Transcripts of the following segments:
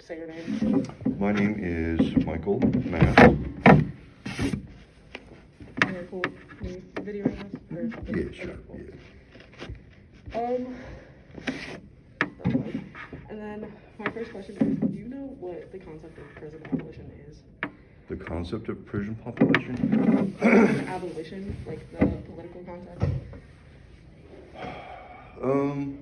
say your name. My name is Michael Mass. Okay, cool. Can you video this? Or? Yeah, sure. Yeah. Um, that's fine. and then my first question is, do you know what the concept of prison abolition is? The concept of prison population? abolition, like the political concept? Um,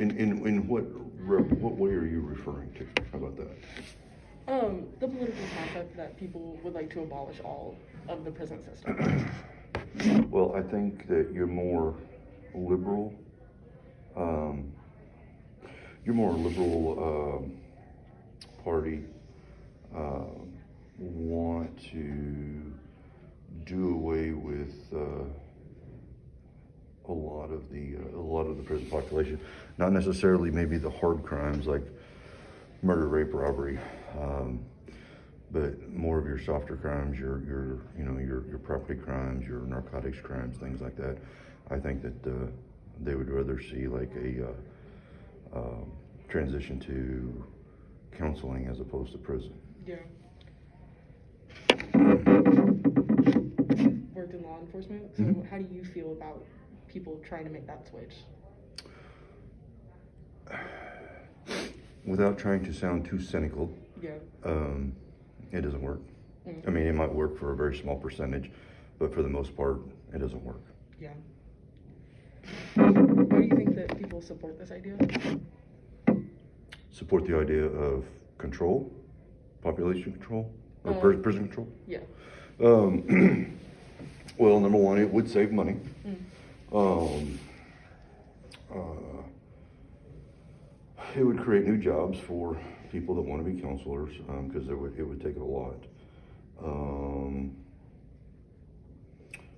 in, in, in what, what way are you referring to? How about that? Um, the political concept that people would like to abolish all of the prison system. Well, I think that you're more liberal. Um, you're more liberal um, party. Uh, want to do away with uh, a lot of the uh, a lot of the prison population. Not necessarily maybe the hard crimes like murder, rape, robbery. Um, but more of your softer crimes, your your you know your your property crimes, your narcotics crimes, things like that. I think that uh, they would rather see like a uh, um transition to counseling as opposed to prison. Yeah. Worked in law enforcement, so Mhm. how do you feel about people trying to make that switch? Without trying to sound too cynical, Yeah. um, it doesn't work. Mm. I mean, it might work for a very small percentage, but for the most part, it doesn't work. Yeah. Why do you think that people support this idea? Support the idea of control, population control, or Uh, prison control. Yeah. Um, well, number one, it would save money. Mm. Um, uh, it would create new jobs for people that want to be counselors because it would it would take a lot. Um,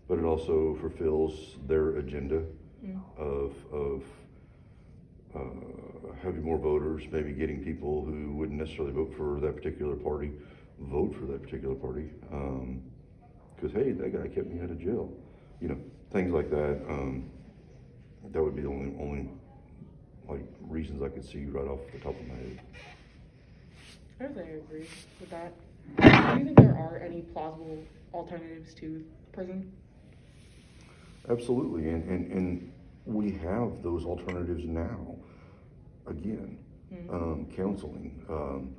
but it also fulfills their agenda Mm. of of uh, having more voters, maybe getting people who wouldn't necessarily vote for that particular party vote for that particular party. Because hey, that guy kept me out of jail, you know, things like that. Um, that would be the only only like reasons I could see right off the top of my head. I would say I agree with that. Do you think there are any plausible alternatives to prison? Absolutely, and, and, and we have those alternatives now. Again, Mm. um, counseling. Um,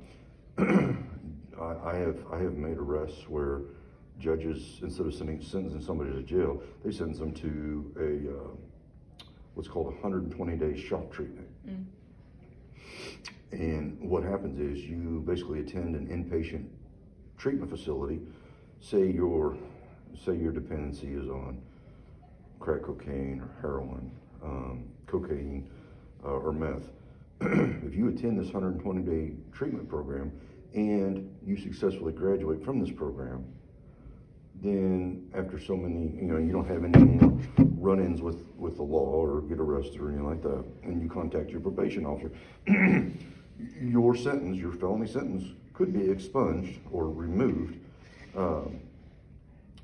I, I have I have made arrests where judges, instead of sending sentencing somebody to jail, they sentence them to a uh, what's called a 120 day shock treatment. Mm. And what happens is you basically attend an inpatient treatment facility. Say your say your dependency is on crack cocaine or heroin, um, cocaine, uh, or meth. if you attend this 120 day treatment program and you successfully graduate from this program, then after so many, you know, you don't have any run-ins with, with the law or get arrested or anything like that, and you contact your probation officer, your sentence, your felony sentence, could be expunged or removed um,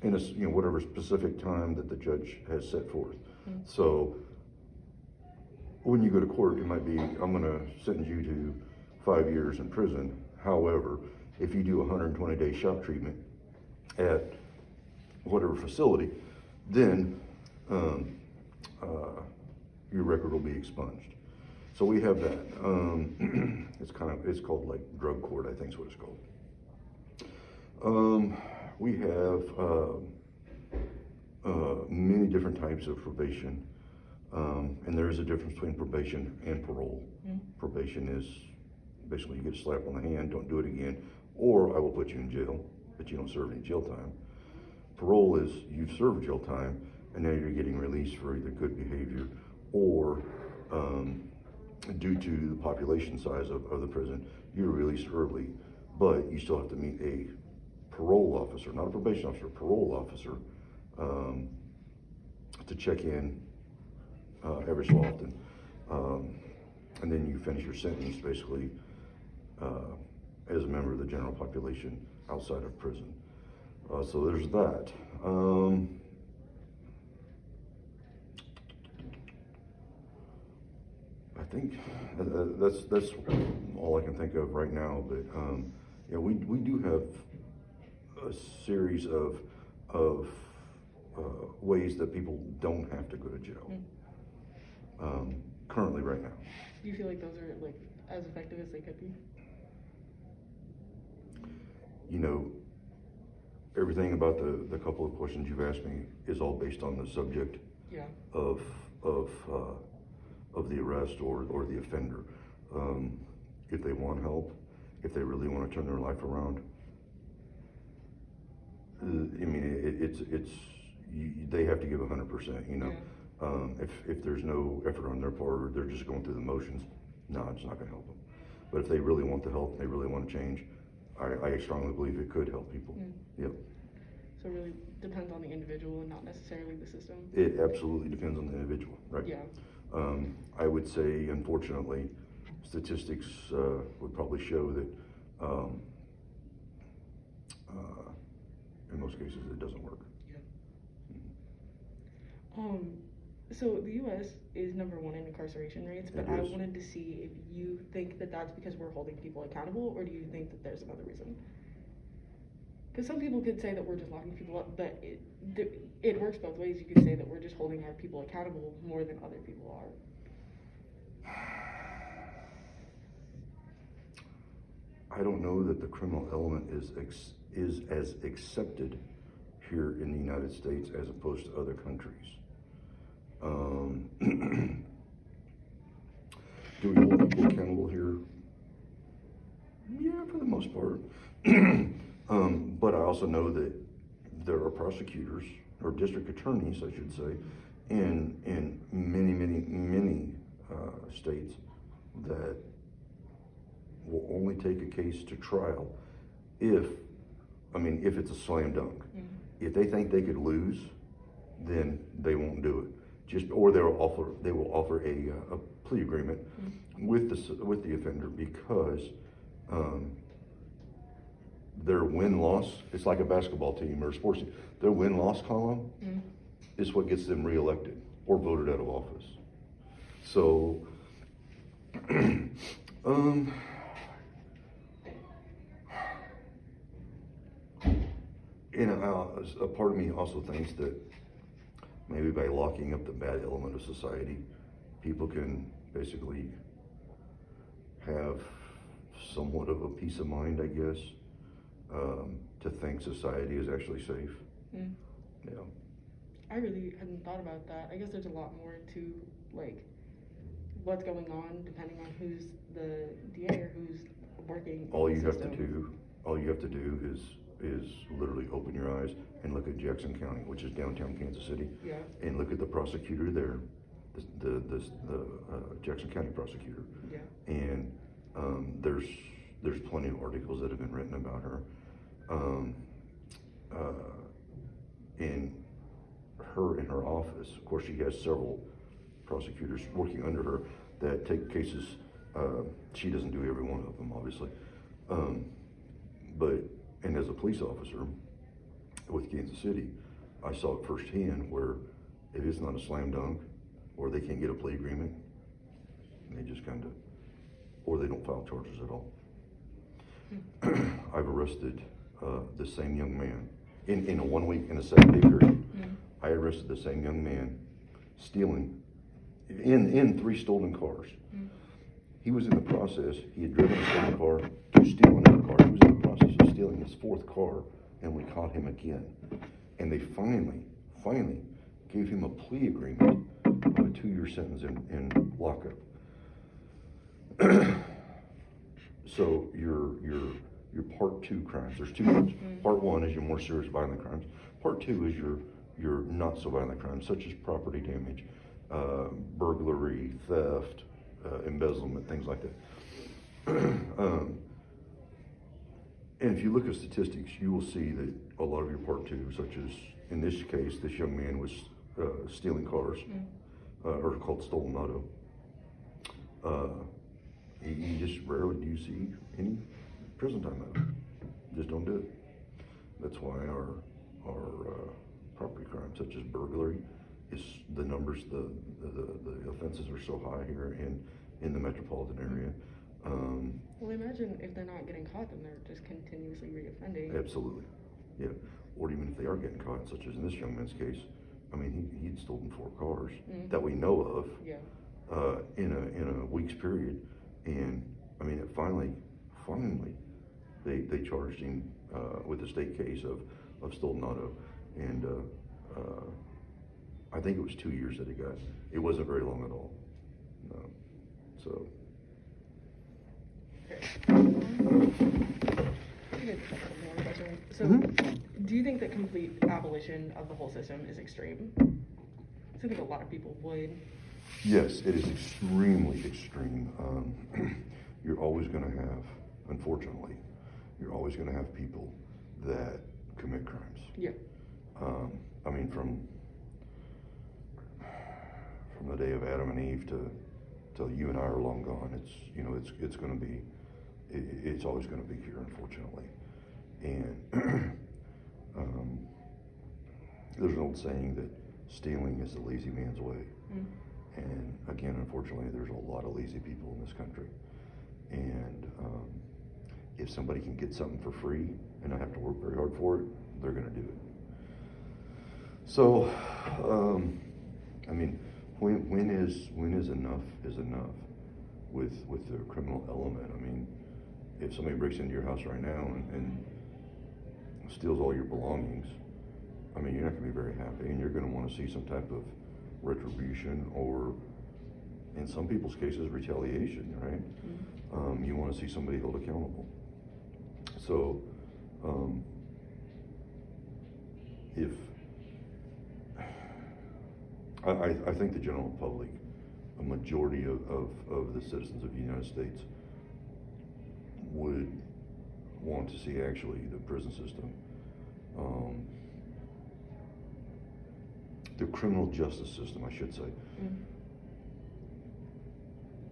in a, you know, whatever specific time that the judge has set forth. So when you go to court, it might be, I'm gonna sentence you to five years in prison. However, if you do a hundred and twenty day shock treatment at whatever facility, then, um, uh, your record will be expunged. So we have that. Um, it's kind of, it's called like drug court, I think is what it's called. Um, we have, uh, uh, many different types of probation. Um, and there is a difference between probation and parole. Mm. Probation is basically you get a slap on the hand, don't do it again, or I will put you in jail, but you don't serve any jail time. Parole is you've served jail time and now you're getting released for either good behavior or um, due to the population size of, of the prison, you're released early, but you still have to meet a parole officer, not a probation officer, a parole officer, um, to check in uh, every so often. Um, and then you finish your sentence basically uh, as a member of the general population outside of prison. Uh, so there's that. Um, I think uh, uh, that's that's all I can think of right now. But um, yeah, we we do have a series of of uh, ways that people don't have to go to jail. Um, currently, right now, Do you feel like those are like as effective as they could be? you know, everything about the the couple of questions you've asked me is all based on the subject Yeah. of of uh, of the arrest or or the offender. Um, if they want help, if they really want to turn their life around, uh, I mean, it, it's it's you, they have to give hundred percent. You know, Yeah. um, if if there's no effort on their part or they're just going through the motions, no, it's not going to help them. But if they really want the help, they really want to change. I, I strongly believe it could help people. Mm. Yep. So it really depends on the individual and not necessarily the system. It absolutely depends on the individual, right? Yeah. Um, I would say, unfortunately, statistics uh, would probably show that um, uh, in most cases it doesn't work. Yeah. Um, so the U.S. is number one in incarceration rates, but I wanted to see if you think that that's because we're holding people accountable, or do you think that there's another reason? Because some people could say that we're just locking people up, but it it works both ways. You could say that we're just holding our people accountable more than other people are. I don't know that the criminal element is ex- is as accepted here in the United States as opposed to other countries. Um, do we hold people accountable here? Yeah, for the most part. um, but I also know that there are prosecutors or district attorneys, I should say, in in many, many, many uh, states that will only take a case to trial if, I mean, if it's a slam dunk. If they think they could lose, then they won't do it. Just or they'll offer they will offer a, uh, a plea agreement with the with the offender because um, their win loss it's like a basketball team or a sports team. Their win loss column is what gets them reelected or voted out of office. So, um, and uh, a part of me also thinks that maybe by locking up the bad element of society, people can basically have somewhat of a peace of mind, I guess, um, to think society is actually safe. Mm. Yeah. I really hadn't thought about that. I guess there's a lot more to like what's going on depending on who's the DA or who's working. All you have to do, all you have to do is, is literally open your eyes and look at Jackson County, which is downtown Kansas City, Yeah. and look at the prosecutor there, the, the, the, the uh, Jackson County prosecutor. Yeah. And, um, there's, there's plenty of articles that have been written about her. Um, uh, and her in her office, of course, she has several prosecutors working under her that take cases. Uh, she doesn't do every one of them, obviously. Um, but, and as a police officer with Kansas City, I saw it firsthand where if it's not a slam dunk or they can't get a plea agreement, they just kind of, or they don't file charges at all. I've arrested uh, the same young man in, in a one week, in a seven day period. I arrested the same young man stealing in, in three stolen cars. He was in the process, he had driven a stolen car to steal another car. He was in the process stealing his fourth car, and we caught him again. And they finally, finally gave him a plea agreement of a two year sentence in, in lockup. So your your your part two crimes. There's two parts. Part one is your more serious violent crimes. Part two is your your not so violent crimes, such as property damage, uh, burglary, theft, uh, embezzlement, things like that. um, and if you look at statistics, you will see that a lot of your part two, such as in this case, this young man was uh, stealing cars, uh, or called stolen auto. Uh, you, you just rarely do you see any prison time out. Just don't do it. That's why our our uh, property crimes, such as burglary, is the numbers, the the, the offenses are so high here, in in the metropolitan area. Um, Well, imagine if they're not getting caught, then they're just continuously reoffending. absolutely, yeah. Or even if they are getting caught, such as in this young man's case, I mean, he, he'd stolen four cars Mhm. that we know of. Yeah. uh, in a in a week's period, and I mean, it finally, finally, they they charged him uh, with a state case of of stolen auto, and uh, uh, I think it was two years that he got. It wasn't very long at all. No. So I think I just have one more question. So, Mhm. do you think that complete abolition of the whole system is extreme? I think a lot of people would. yes, it is extremely extreme. Um, you're always going to have, unfortunately, you're always going to have people that commit crimes. Yeah. Um, I mean, from from the day of Adam and Eve to till you and I are long gone, it's you know it's it's going to be it, it's always going to be here, unfortunately. And um, there's an old saying that stealing is the lazy man's way. Mm. And again, unfortunately, there's a lot of lazy people in this country. And um, if somebody can get something for free and not have to work very hard for it, they're going to do it. So, um, I mean, when when is when is enough is enough with with the criminal element? I mean, if somebody breaks into your house right now and, and steals all your belongings, I mean, you're not going to be very happy, and you're going to want to see some type of retribution or, in some people's cases, retaliation. Right? Um, you want to see somebody held accountable. So, um, if I, I, I think the general public, a majority of, of, of the citizens of the United States would want to see actually the prison system, um, the criminal justice system, I should say, Mm.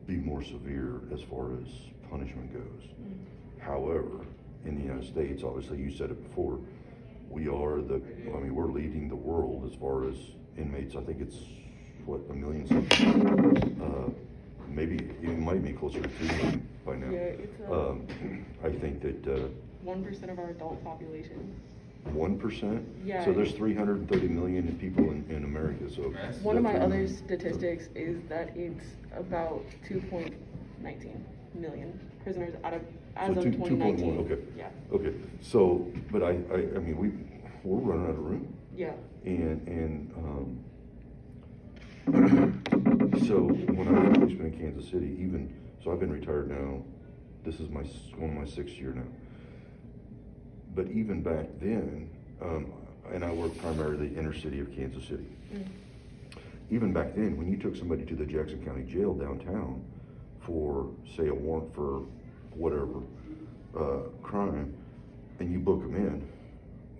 be more severe as far as punishment goes. Mm. However, in the United States, obviously, you said it before, we are the, I mean, we're leading the world as far as inmates. I think it's, what, a million something? Uh, maybe, it might be closer to two million by now. Yeah, it's, uh, Um, I think that, uh, One percent of our adult population. one percent? Yeah. So there's three hundred and thirty million people in, in America, so. One of my that's- other statistics is that it's about two point nineteen million prisoners out of as So of two- twenty 2.1, okay. Yeah. Okay, so, but I, I, I mean, we, we're running out of room. Yeah. And, and, um, so when I was in Kansas City, even, so I've been retired now, this is my, going my sixth year now. But even back then, um, and I worked primarily the inner city of Kansas City. Mm. Even back then, when you took somebody to the Jackson County Jail downtown for, say, a warrant for whatever, uh, crime, and you book them in,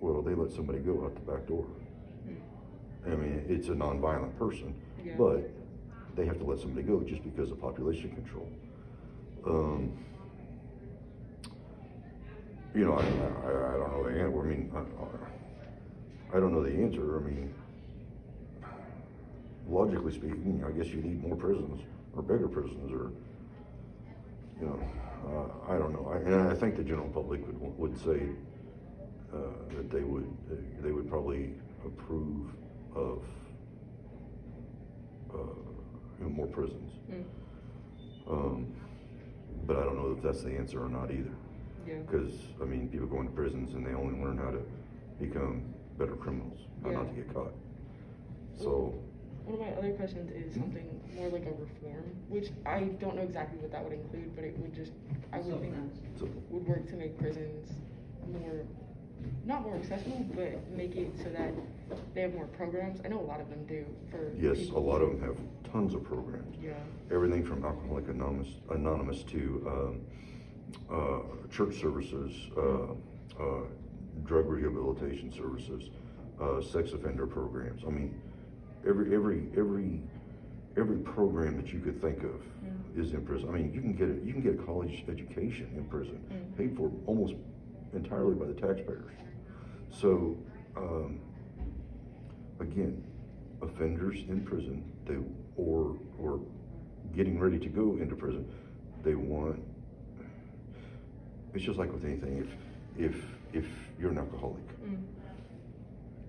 well, they let somebody go out the back door. I mean, it's a nonviolent person, Yeah. but they have to let somebody go just because of population control. Um, you know, I, I, I don't know the answer. I mean, I, I don't know the answer. I mean, logically speaking, I guess you need more prisons or bigger prisons or, you know, uh, I don't know. I, and I think the general public would, would say uh, that they would, they would probably approve of uh, you know, more prisons. Mm. Um, but I don't know if that's the answer or not either. Yeah. Because, I mean, people go into prisons and they only learn how to become better criminals, how not to get caught. So, One of my other questions is Mhm. something more like a reform, which I don't know exactly what that would include, but it would just, I would think, so would work to make prisons more, not more accessible, but make it so that they have more programs. I know a lot of them do for. yes, a people- lot of them have tons of programs. Yeah. Everything from Alcoholic Anonymous, Anonymous to um, uh, church services, uh, uh, drug rehabilitation services, uh, sex offender programs. I mean, every every every every program that you could think of Yeah. is in prison. I mean, you can get a, you can get a college education in prison, Mm. paid for almost entirely by the taxpayers. So, um, again, offenders in prison, they or or getting ready to go into prison, they want. It's just like with anything. If if if you're an alcoholic, Mm.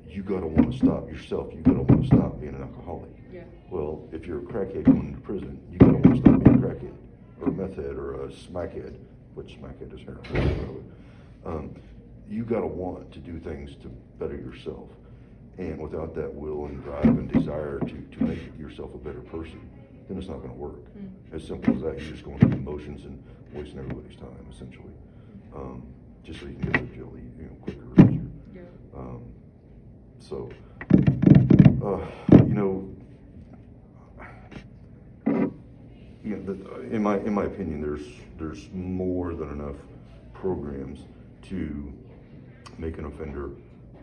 you gotta want to stop yourself. You gotta want to stop being an alcoholic. Yeah. Well, if you're a crackhead going into prison, you gotta want to stop being a crackhead, or a meth head, or a smackhead, which smackhead is heroin. Um, you gotta want to do things to better yourself. And without that will and drive and desire to, to make yourself a better person, then it's not gonna work. Mm. As simple as that, you're just going through the motions and wasting everybody's time, essentially. Um, just so you can get of jail, you know, quicker or easier. Yeah. Um, so, uh, you know, you know, the, in my in my opinion, there's there's more than enough programs to make an offender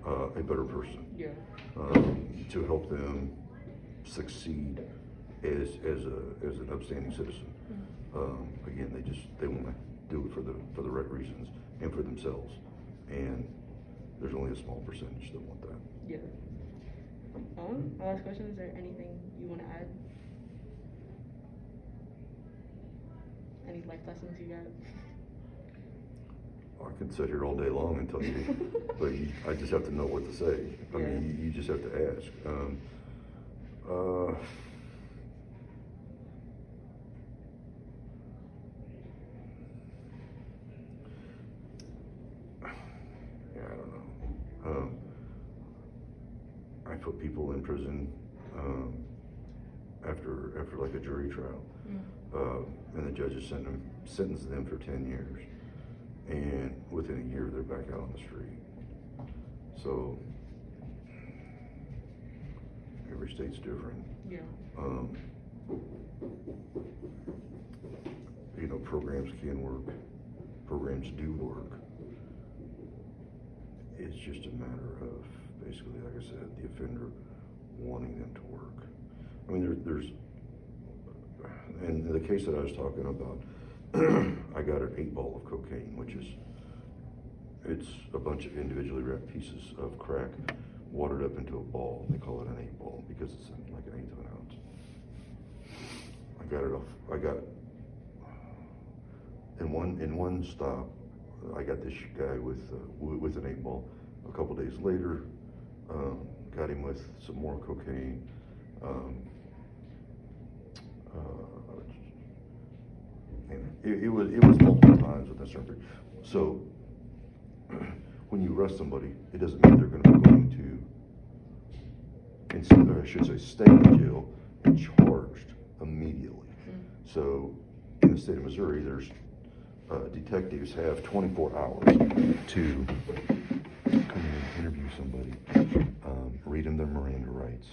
uh, a better person, Yeah. um, to help them succeed as as a as an upstanding citizen. Um, again, they just they want to do it for the for the right reasons and for themselves, and there's only a small percentage that want that. Yeah. Um, my last question, is there anything you want to add? Any life lessons you got? I could sit here all day long and tell you, but you, I just have to know what to say. I mean, you, you just have to ask. Um, uh, yeah, I don't know. Um, I put people in prison um, after after like a jury trial, Mm. uh, and the judges sent them sentenced them for ten years and within a year they're back out on the street. So every state's different. Yeah. Um, you know, programs can work, programs do work. It's just a matter of basically, like I said, the offender wanting them to work. I mean, there, there's, in the case that I was talking about, I got an eight ball of cocaine, which is, it's a bunch of individually wrapped pieces of crack watered up into a ball. They call it an eight ball because it's like an eighth of an ounce. I got it off. I got in one in one stop. I got this guy with uh, with an eight ball. A couple days later, um, got him with some more cocaine. Um, uh, it, it was it was multiple times with this surgery. So when you arrest somebody, it doesn't mean they're going to be going to, instead, or I should say, stay in jail and charged immediately. So in the state of Missouri, there's uh, detectives have 24 hours to come in and interview somebody, um, read them their Miranda rights,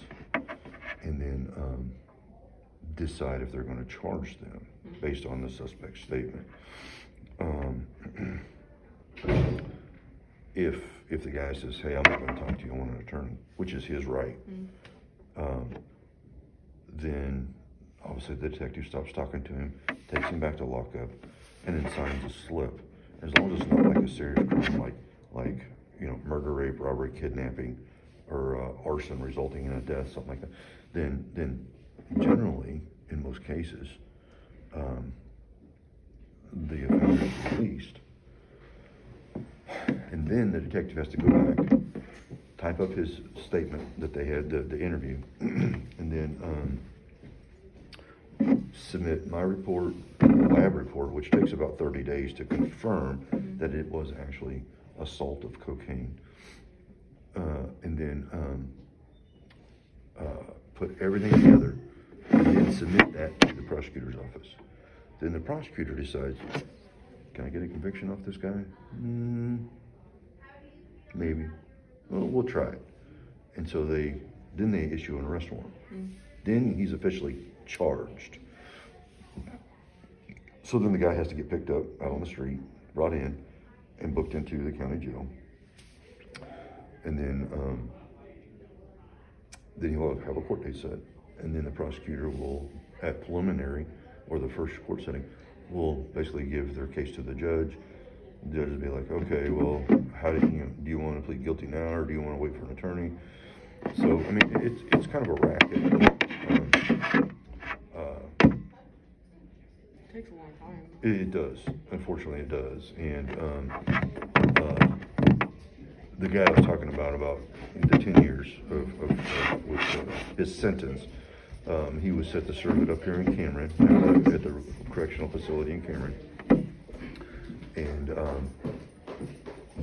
and then um, decide if they're going to charge them based on the suspect's statement. Um, if if the guy says, "Hey, I'm not going to talk to you. I want an attorney," which is his right, um, then obviously the detective stops talking to him, takes him back to lockup, and then signs a slip. As long as it's not like a serious crime, like like you know murder, rape, robbery, kidnapping, or uh, arson resulting in a death, something like that, then then generally in most cases, um, the offender is released. And then the detective has to go back, type up his statement that they had, the, the interview, and then um, submit my report, lab report, which takes about 30 days to confirm that it was actually assault of cocaine. Uh, and then um, uh, put everything together and then submit that to the prosecutor's office. Then the prosecutor decides, can I get a conviction off this guy? Mm, maybe. Well, we'll try it. And so they, then they issue an arrest warrant. Then he's officially charged. So then the guy has to get picked up out on the street, brought in, and booked into the county jail. And then, um, then he'll have a court date set. And then the prosecutor will, at preliminary or the first court setting, will basically give their case to the judge. The judge will be like, okay, well, how do you, do you want to plead guilty now or do you want to wait for an attorney? So, I mean, it's, it's kind of a racket. Um, uh, takes a long time. It, it does. Unfortunately, it does. And um, uh, the guy I was talking about, about the 10 years of, of, of with, uh, his sentence, um, he was set to serve it up here in Cameron at the, correctional facility in Cameron. And um,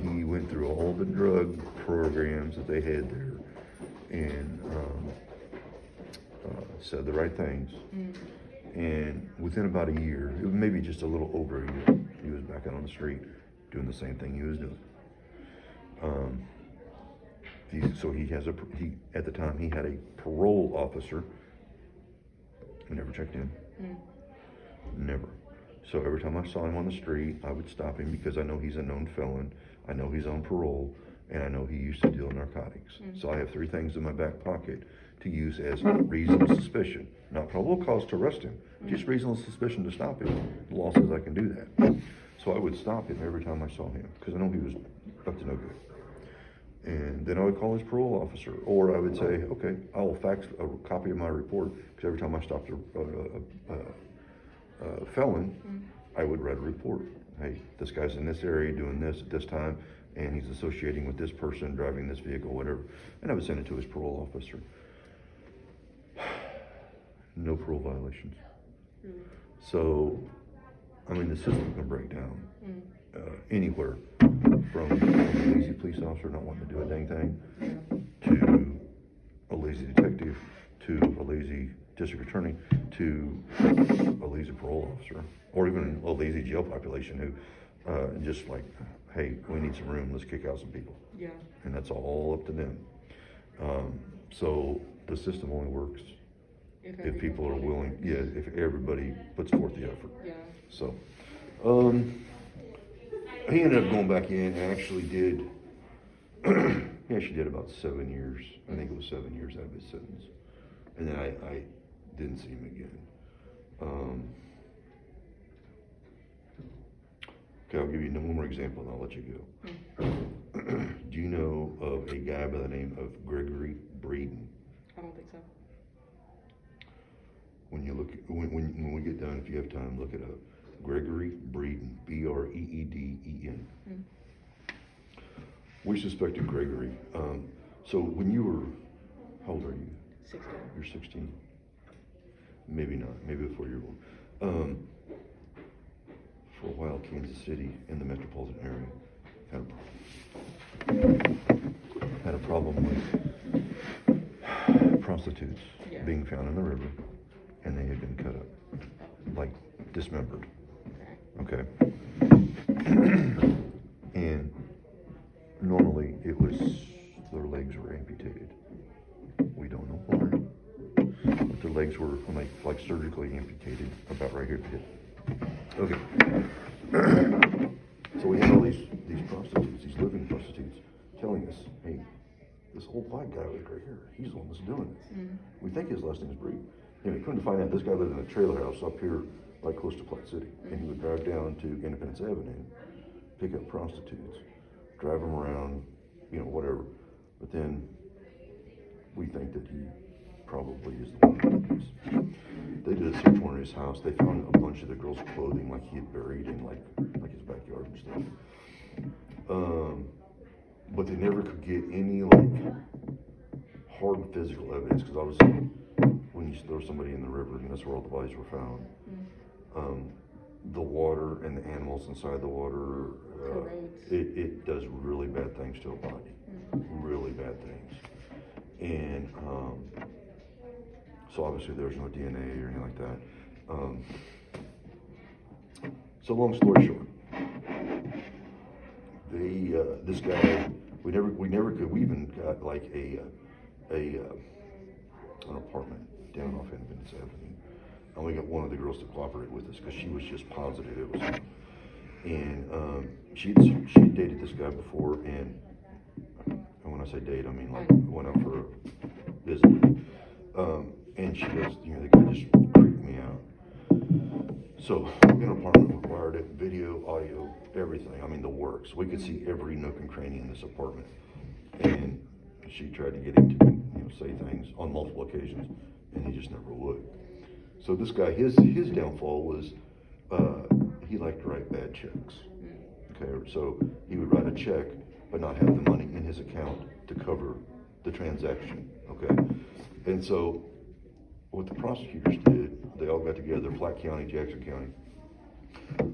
he went through all the drug programs that they had there and um, uh, said the right things. And within about a year, it was maybe just a little over a year, he was back out on the street doing the same thing he was doing. Um, he, so he has a he at the time he had a parole officer. Who Never checked in. Hmm. Never. So every time I saw him on the street, I would stop him because I know he's a known felon. I know he's on parole, and I know he used to deal narcotics. Hmm. So I have three things in my back pocket to use as reasonable suspicion, not probable cause to arrest him, hmm. just reasonable suspicion to stop him. The law says I can do that. So I would stop him every time I saw him because I know he was up to no good. And then I would call his parole officer, or I would say, okay, I will fax a copy of my report because every time I stopped a, a, a, a, felon, mm-hmm. I would write a report. Hey, this guy's in this area doing this at this time, and he's associating with this person driving this vehicle, whatever. And I would send it to his parole officer. No parole violations. Really? So, I mean, the system can break down mm-hmm. uh, anywhere from a lazy police officer not wanting to do a dang thing to a lazy detective to a lazy district attorney to a lazy parole officer or even a lazy jail population who uh, just like, hey, we need some room, let's kick out some people. Yeah. And that's all up to them. Um, so the system only works if everybody people are willing, yeah, if everybody puts forth the effort. Yeah. So, um, he ended up going back in and actually did, he actually did about seven years. I think it was seven years out of his sentence. And then I, I didn't see him again. Um, okay, I'll give you one more example and I'll let you go. Do you know of a guy by the name of Gregory Breeden? I don't think so. When you look, when, when, when we get done, if you have time, look it up. Gregory Breeden, B R E E D E N. We suspected Gregory. Um, so when you were, how old are you? Sixteen. You're 16? Maybe not, maybe before you were born. Um, for a while, Kansas City and the metropolitan area had a, had a problem with prostitutes Yeah. being found in the river and they had been cut up, like dismembered. Okay. And normally it was their legs were amputated. We don't know why. But their legs were like like surgically amputated about right here at the hip. Okay. so we had all these these prostitutes, these living prostitutes, telling us, hey, this old white guy was right here. He's the one that's doing it. Mm-hmm. We think his last name is Breed. Anyway, come to find out, this guy lived in a trailer house up here, like close to Platte City, and he would drive down to Independence Avenue, pick up prostitutes, drive them around, you know, whatever. But then we think that he probably is the one who. They did a search warrant his house. They found a bunch of the girl's clothing, like he had buried in like like his backyard and stuff. Um, but they never could get any like hard physical evidence because obviously when you throw somebody in the river and that's where all the bodies were found um, the water and the animals inside the water, uh, it, it does really bad things to a body. Really bad things. And um, so obviously there's no dna or anything like that. Um, so long story short they uh, this guy we never we never could we even got like a a uh, an apartment down off Independence Avenue and only got one of the girls to cooperate with us because she was just positive it was and um, she'd she dated this guy before and and when I say date I mean like went out for a visit um, and she goes you know the guy just creeped me out so an apartment required it, video, audio, everything. I mean the works. We could see every nook and cranny in this apartment. And she tried to get him to you know say things on multiple occasions, and he just never would. So this guy, his his downfall was uh, he liked to write bad checks. Okay, so he would write a check but not have the money in his account to cover the transaction. Okay, and so what the prosecutors did, they all got together, Platte County, Jackson County.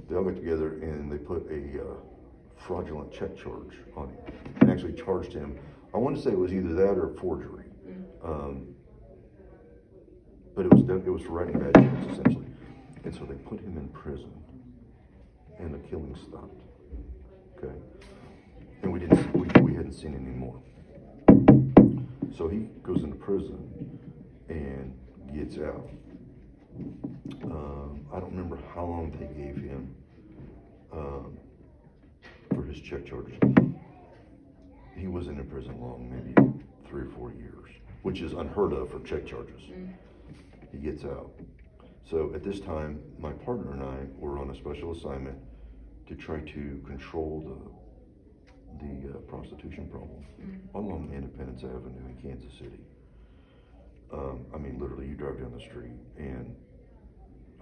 They all got together and they put a uh, fraudulent check charge on him and actually charged him. I want to say it was either that or forgery. Um, but it was it was for writing bad checks essentially, and so they put him in prison, and the killing stopped. Okay, and we didn't we, we hadn't seen any more. So he goes into prison and gets out. Um, I don't remember how long they gave him um, for his check charges. He wasn't in prison long, maybe three or four years, which is unheard of for check charges. He gets out. So at this time, my partner and I were on a special assignment to try to control the the uh, prostitution problem along Independence Avenue in Kansas City. Um, I mean, literally, you drive down the street and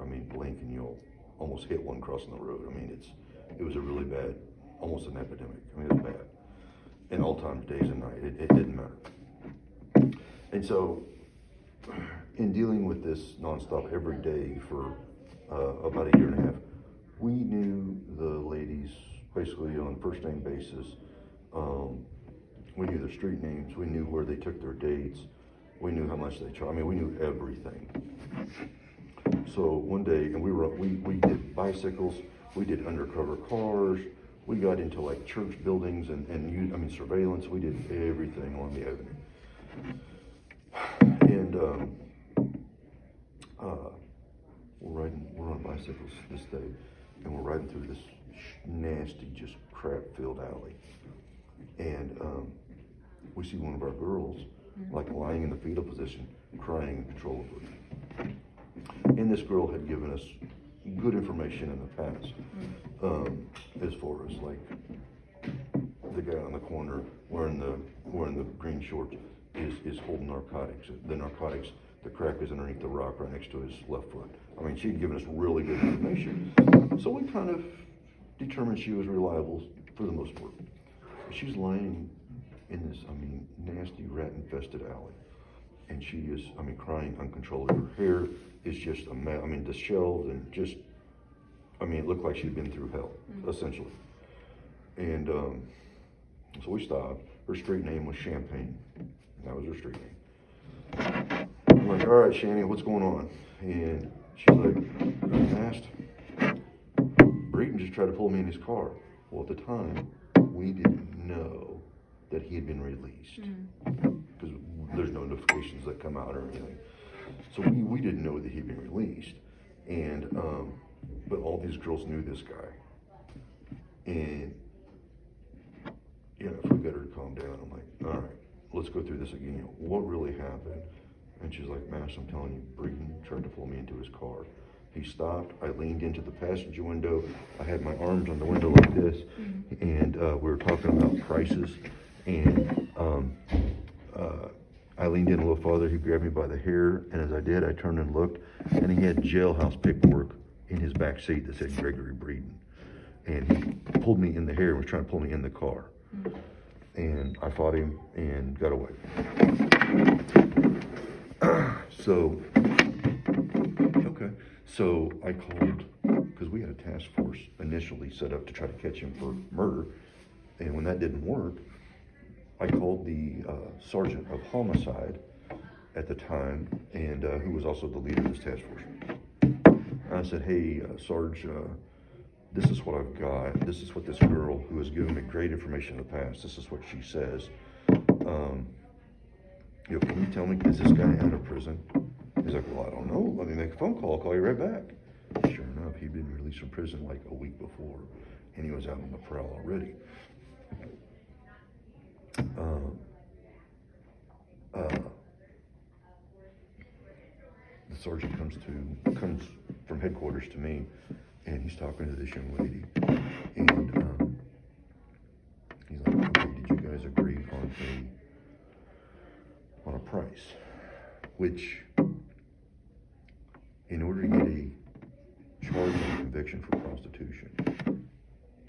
I mean, blink and you'll almost hit one crossing the road. I mean, it's it was a really bad, almost an epidemic. I mean, it was bad. In all times, days and night, it, it didn't matter. And so, in dealing with this nonstop every day for uh, about a year and a half, we knew the ladies basically on first name basis. Um, we knew their street names. We knew where they took their dates. We knew how much they charged. I mean, we knew everything. So one day, and we were we, we did bicycles, we did undercover cars, we got into like church buildings and and I mean surveillance. We did everything on the avenue. And um, uh, we're riding, we're on bicycles this day, and we're riding through this nasty, just crap-filled alley, and um, we see one of our girls like lying in the fetal position, crying uncontrollably. And this girl had given us good information in the past, um, as far as like the guy on the corner wearing the wearing the green shorts is is holding narcotics. The narcotics, the crack is underneath the rock right next to his left foot. I mean, she'd given us really good information, so we kind of determined she was reliable for the most part. She's lying in this, I mean, nasty rat-infested alley and she is, I mean, crying uncontrollably. Her hair is just a mess. I mean, disheveled and just, I mean, it looked like she'd been through hell, essentially. And um, so we stopped. Her street name was Champagne. That was her street name. I'm like, all right, Shanny, what's going on? And she's like, I asked. Breeden just tried to pull me in his car. Well, at the time, we didn't know that he had been released because there's no notifications that come out or anything. So we, we didn't know that he'd been released. And, um, but all these girls knew this guy. And, you know, if we got her to calm down, I'm like, all right, let's go through this again. What really happened? And she's like, Max, I'm telling you, Breeden tried to pull me into his car. He stopped. I leaned into the passenger window. I had my arms on the window like this, and uh, we were talking about prices. And um, uh, I leaned in a little farther. He grabbed me by the hair, and as I did, I turned and looked, and he had jailhouse paperwork in his back seat that said Gregory Breeden. And he pulled me in the hair and was trying to pull me in the car. And I fought him and got away. so, okay. So I called, because we had a task force initially set up to try to catch him for murder. And when that didn't work, I called the uh, sergeant of homicide at the time, and uh, who was also the leader of this task force. I said, "Hey, uh, Sarge, uh, this is what I've got. This is what this girl who has given me great information in the past. This is what she says. Um, know, can you tell me is this guy out of prison?" He's like, "Well, I don't know. Let me make a phone call. I'll call you right back." Sure enough, he'd been released from prison like a week before, and he was out on the prowl already. Um, uh, the sergeant comes to comes from headquarters to me, and he's talking to this young lady, and um, he's like, "Okay, did you guys agree on a a price?" Which, in order to get a charge and conviction for prostitution,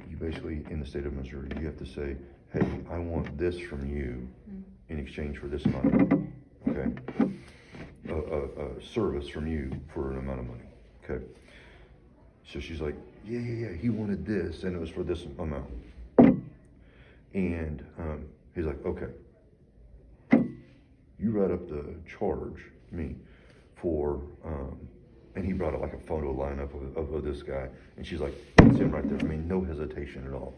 you basically, in the state of Missouri, you have to say, hey, I want this from you in exchange for this money, okay? A, a, a service from you for an amount of money, okay? So she's like, yeah, yeah, yeah, he wanted this, and it was for this amount. And um, he's like, okay, you write up the charge, me, for, um, and he brought up like a photo lineup of, of, of this guy, and she's like, that's him right there. I mean, no hesitation at all.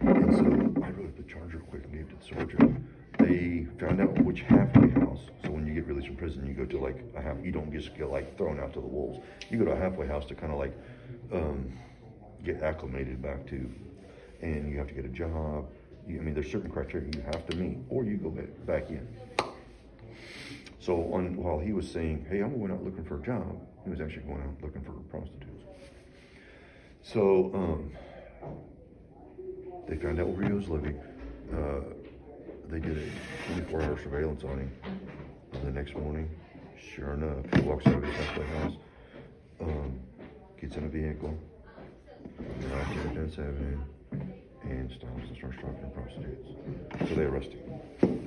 And so I wrote up the charge real quick and gave it to the sergeant. They found out which halfway house. So when you get released from prison, you go to like a half. You don't just get like thrown out to the wolves. You go to a halfway house to kind of like um, get acclimated back to, and you have to get a job. You, I mean, there's certain criteria you have to meet, or you go back, back in. So on, while he was saying, "Hey, I'm going out looking for a job," he was actually going out looking for prostitutes. So um, they found out where he was living. Uh, they did a 24-hour surveillance on him. And the next morning, sure enough, he walks out of his house, um, gets in a vehicle, drives to Independence Avenue, and stops and starts talking to prostitutes. So they arrest him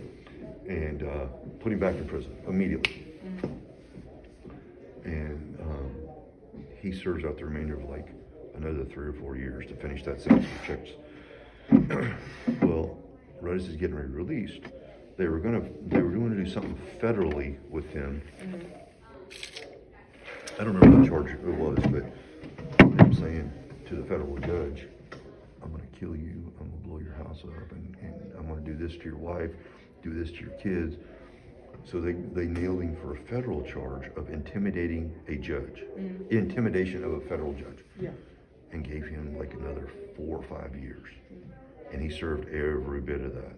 and uh, put him back in prison immediately. And um, he serves out the remainder of like another three or four years to finish that sentence for checks. well, right as he's getting released, they were gonna they were going to do something federally with him. I don't remember what the charge it was, but I'm saying to the federal judge, I'm gonna kill you, I'm gonna blow your house up, and, and I'm gonna do this to your wife, do this to your kids. So they, they nailed him for a federal charge of intimidating a judge, intimidation of a federal judge, Yeah. and gave him like another four or five years. And he served every bit of that.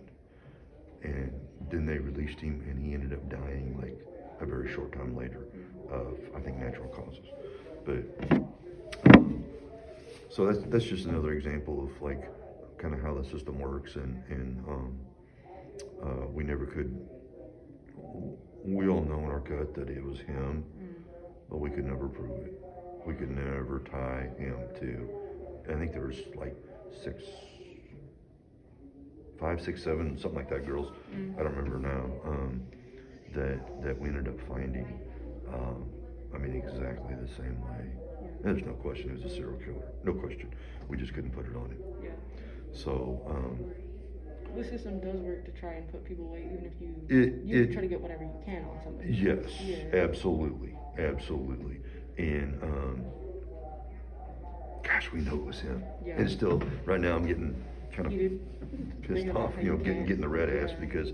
And then they released him, and he ended up dying like a very short time later of, I think, natural causes. But um, so that's that's just another example of like kind of how the system works, and and um, uh, we never could. We all know in our gut that it was him, but we could never prove it. We could never tie him to. I think there was like six, five, six, seven, something like that. Girls, I don't remember now. Um, that that we ended up finding. Um, I mean, exactly the same way. There's no question it was a serial killer. No question. We just couldn't put it on him. Yeah. So, um, The system does work to try and put people away, even if you It- you it- try to get whatever you can on somebody. yes, Yeah. absolutely, absolutely. And, um, gosh, we know it was him. Yeah. And still, right now, I'm getting kind of pissed off, you know, getting, getting the red ass because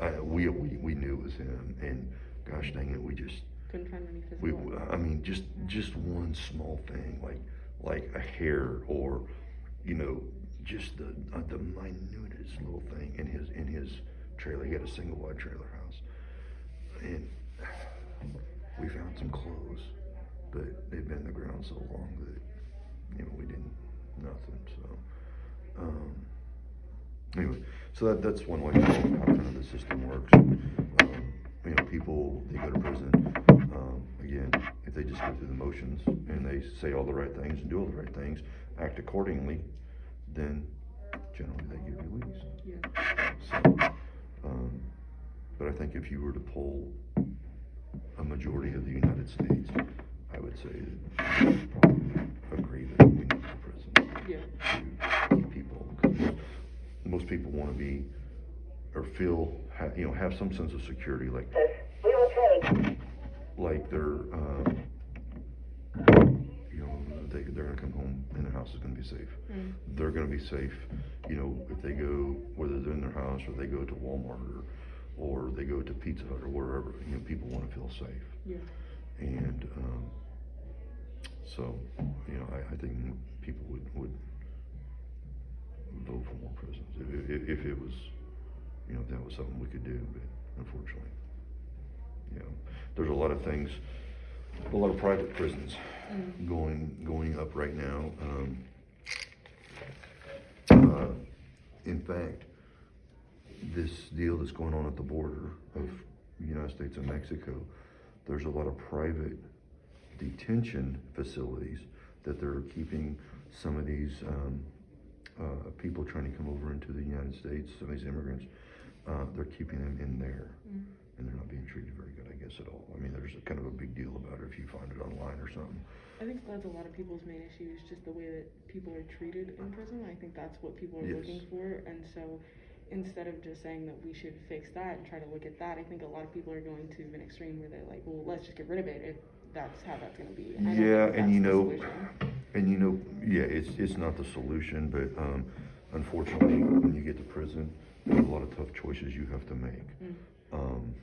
I, we, we, we knew it was him. And gosh dang it, we just, Couldn't find any we. I mean, just, just one small thing, like, like a hair or, you know, just the, uh, the minutest little thing in his, in his trailer. He had a single wide trailer house. And we found some clothes, but they'd been in the ground so long that, you know, we didn't, nothing, so. Um, anyway, so that, that's one way how kind of the system works. Um, you know, people, they go to prison, um, again, if they just go through the motions and they say all the right things and do all the right things, act accordingly, then generally they get released. Yeah. So, um, but I think if you were to poll a majority of the United States, I would say that you would probably agree that we need more prisons Yeah. to keep people. 'cause most- Most people want to be, or feel, ha- you know, have some sense of security, like, We like they're, um, you know, they, they're gonna come home and their house is gonna be safe. Mm. They're gonna be safe, you know, if they go, whether they're in their house or they go to Walmart or, or they go to Pizza Hut or wherever, you know, people wanna feel safe. Yeah. And, um, so, you know, I, I think people would, would vote for more prisons if, if, if it was, you know, if that was something we could do, but unfortunately, you know, there's a lot of things, a lot of private prisons going, going up right now. Um, uh, in fact, this deal that's going on at the border of the United States and Mexico, there's a lot of private detention facilities that they're keeping some of these um, uh, people trying to come over into the United States, some of these immigrants, uh, they're keeping them in there. Mm. And they're not being treated very good, I guess, at all. I mean, there's a kind of a big deal about it if you find it online or something. I think that's a lot of people's main issue is just the way that people are treated in prison. I think that's what people are Yes. looking for, and so instead of just saying that we should fix that and try to look at that, I think a lot of people are going to an extreme where they're like, well, let's just get rid of it if that's how that's going to be. And Yeah, and you know, and you know, yeah, it's, it's not the solution, but, um, unfortunately, when you get to prison, there's a lot of tough choices you have to make. Mm. Um,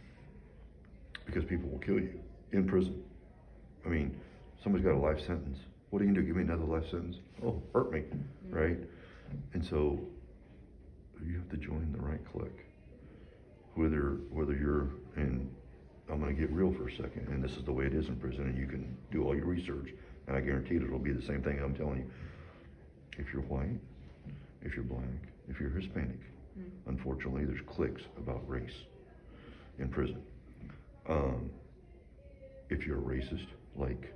because people will kill you in prison. I mean, somebody's got a life sentence. What are you gonna do? Give me another life sentence? Oh, hurt me, right? And so you have to join the right clique. Whether whether you're in, I'm gonna get real for a second, and this is the way it is in prison, and you can do all your research, and I guarantee it'll be the same thing I'm telling you. If you're white, if you're black, if you're Hispanic, Mm. unfortunately, there's cliques about race in prison. Um, if you're a racist, like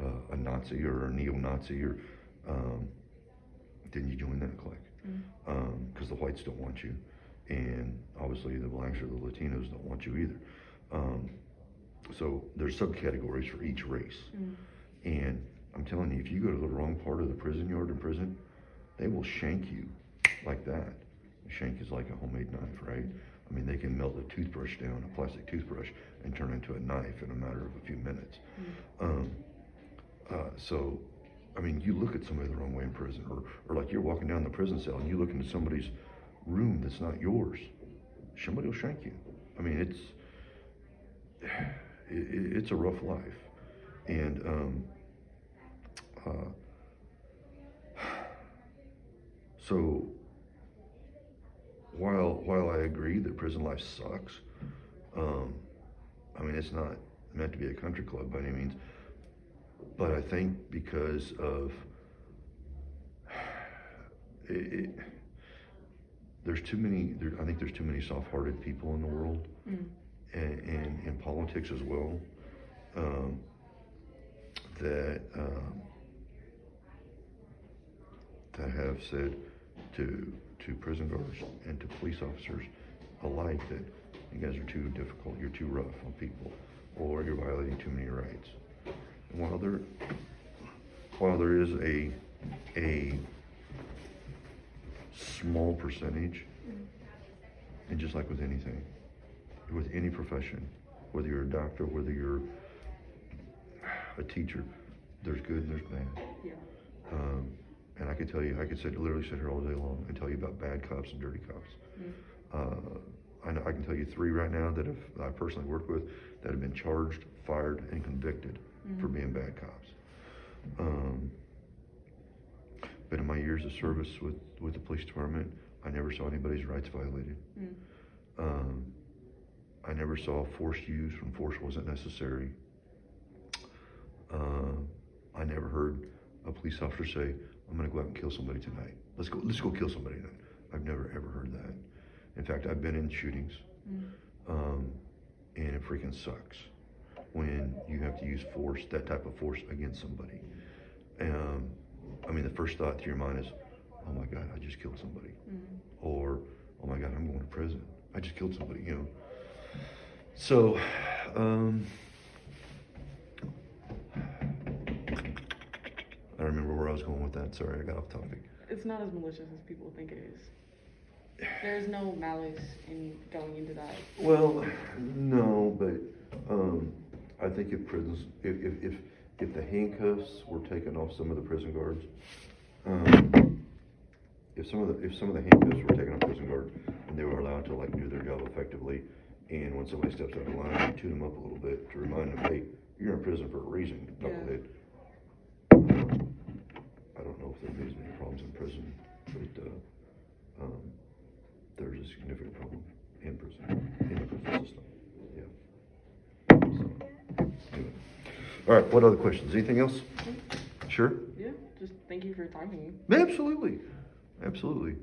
uh, a Nazi or a neo-Nazi, or um, then you join that clique because the whites don't want you, and obviously the blacks or the Latinos don't want you either. Um, so there's subcategories for each race, Mm. and I'm telling you, if you go to the wrong part of the prison yard in prison, they will shank you like that. A shank is like a homemade knife, right? I mean, they can melt a toothbrush down, a plastic toothbrush, and turn it into a knife in a matter of a few minutes. Um, uh, so, I mean, you look at somebody the wrong way in prison, or, or like you're walking down the prison cell and you look into somebody's room that's not yours, somebody will shank you. I mean, it's it, it- it's a rough life, and um, uh, so while while I agree that prison life sucks, um, I mean it's not meant to be a country club by any means. But I think because of it, it there's too many. There, I think there's too many soft-hearted people in the world, Mm. and, and in politics as well. Um, that um, that have said to to prison guards and to police officers alike that you guys are too difficult, you're too rough on people, or you're violating too many rights. And while there while there is a a small percentage, and just like with anything, with any profession, whether you're a doctor, whether you're a teacher, there's good and there's bad. Yeah. Um, and I could tell you, I could sit, literally sit here all day long and tell you about bad cops and dirty cops. Mm. Uh, I, know, I can tell you three right now that have, I personally worked with that have been charged, fired, and convicted for being bad cops. Um, but in my years of service with, with the police department, I never saw anybody's rights violated. Mm. Um, I never saw force used when force wasn't necessary. Uh, I never heard a police officer say, "I'm to go out and kill somebody tonight. Let's go. Let's go kill somebody tonight." I've never ever heard that. In fact, I've been in shootings, Mm. um, and it freaking sucks when you have to use force, that type of force, against somebody. Um, I mean, the first thought to your mind is, "Oh my God, I just killed somebody," Mm. or "Oh my God, I'm going to prison. I just killed somebody." You know. So, um, I don't remember where I was going with that. Sorry, I got off topic. It's not as malicious as people think it is. There's no malice in going into that. Well, no, but um, I think if prisons, if, if, if, if the handcuffs were taken off some of the prison guards, um, if some of the if some of the handcuffs were taken off prison guard and they were allowed to like do their job effectively, and when somebody steps out of line, you tune them up a little bit to remind them, hey, you're in prison for a reason, knucklehead. Um, I don't know if there is any problems in prison, but uh, um, there's a significant problem in prison, in the prison system. Yeah. So, anyway. All right. What other questions? Anything else? Sure. Yeah, just thank you for talking. Absolutely. Absolutely.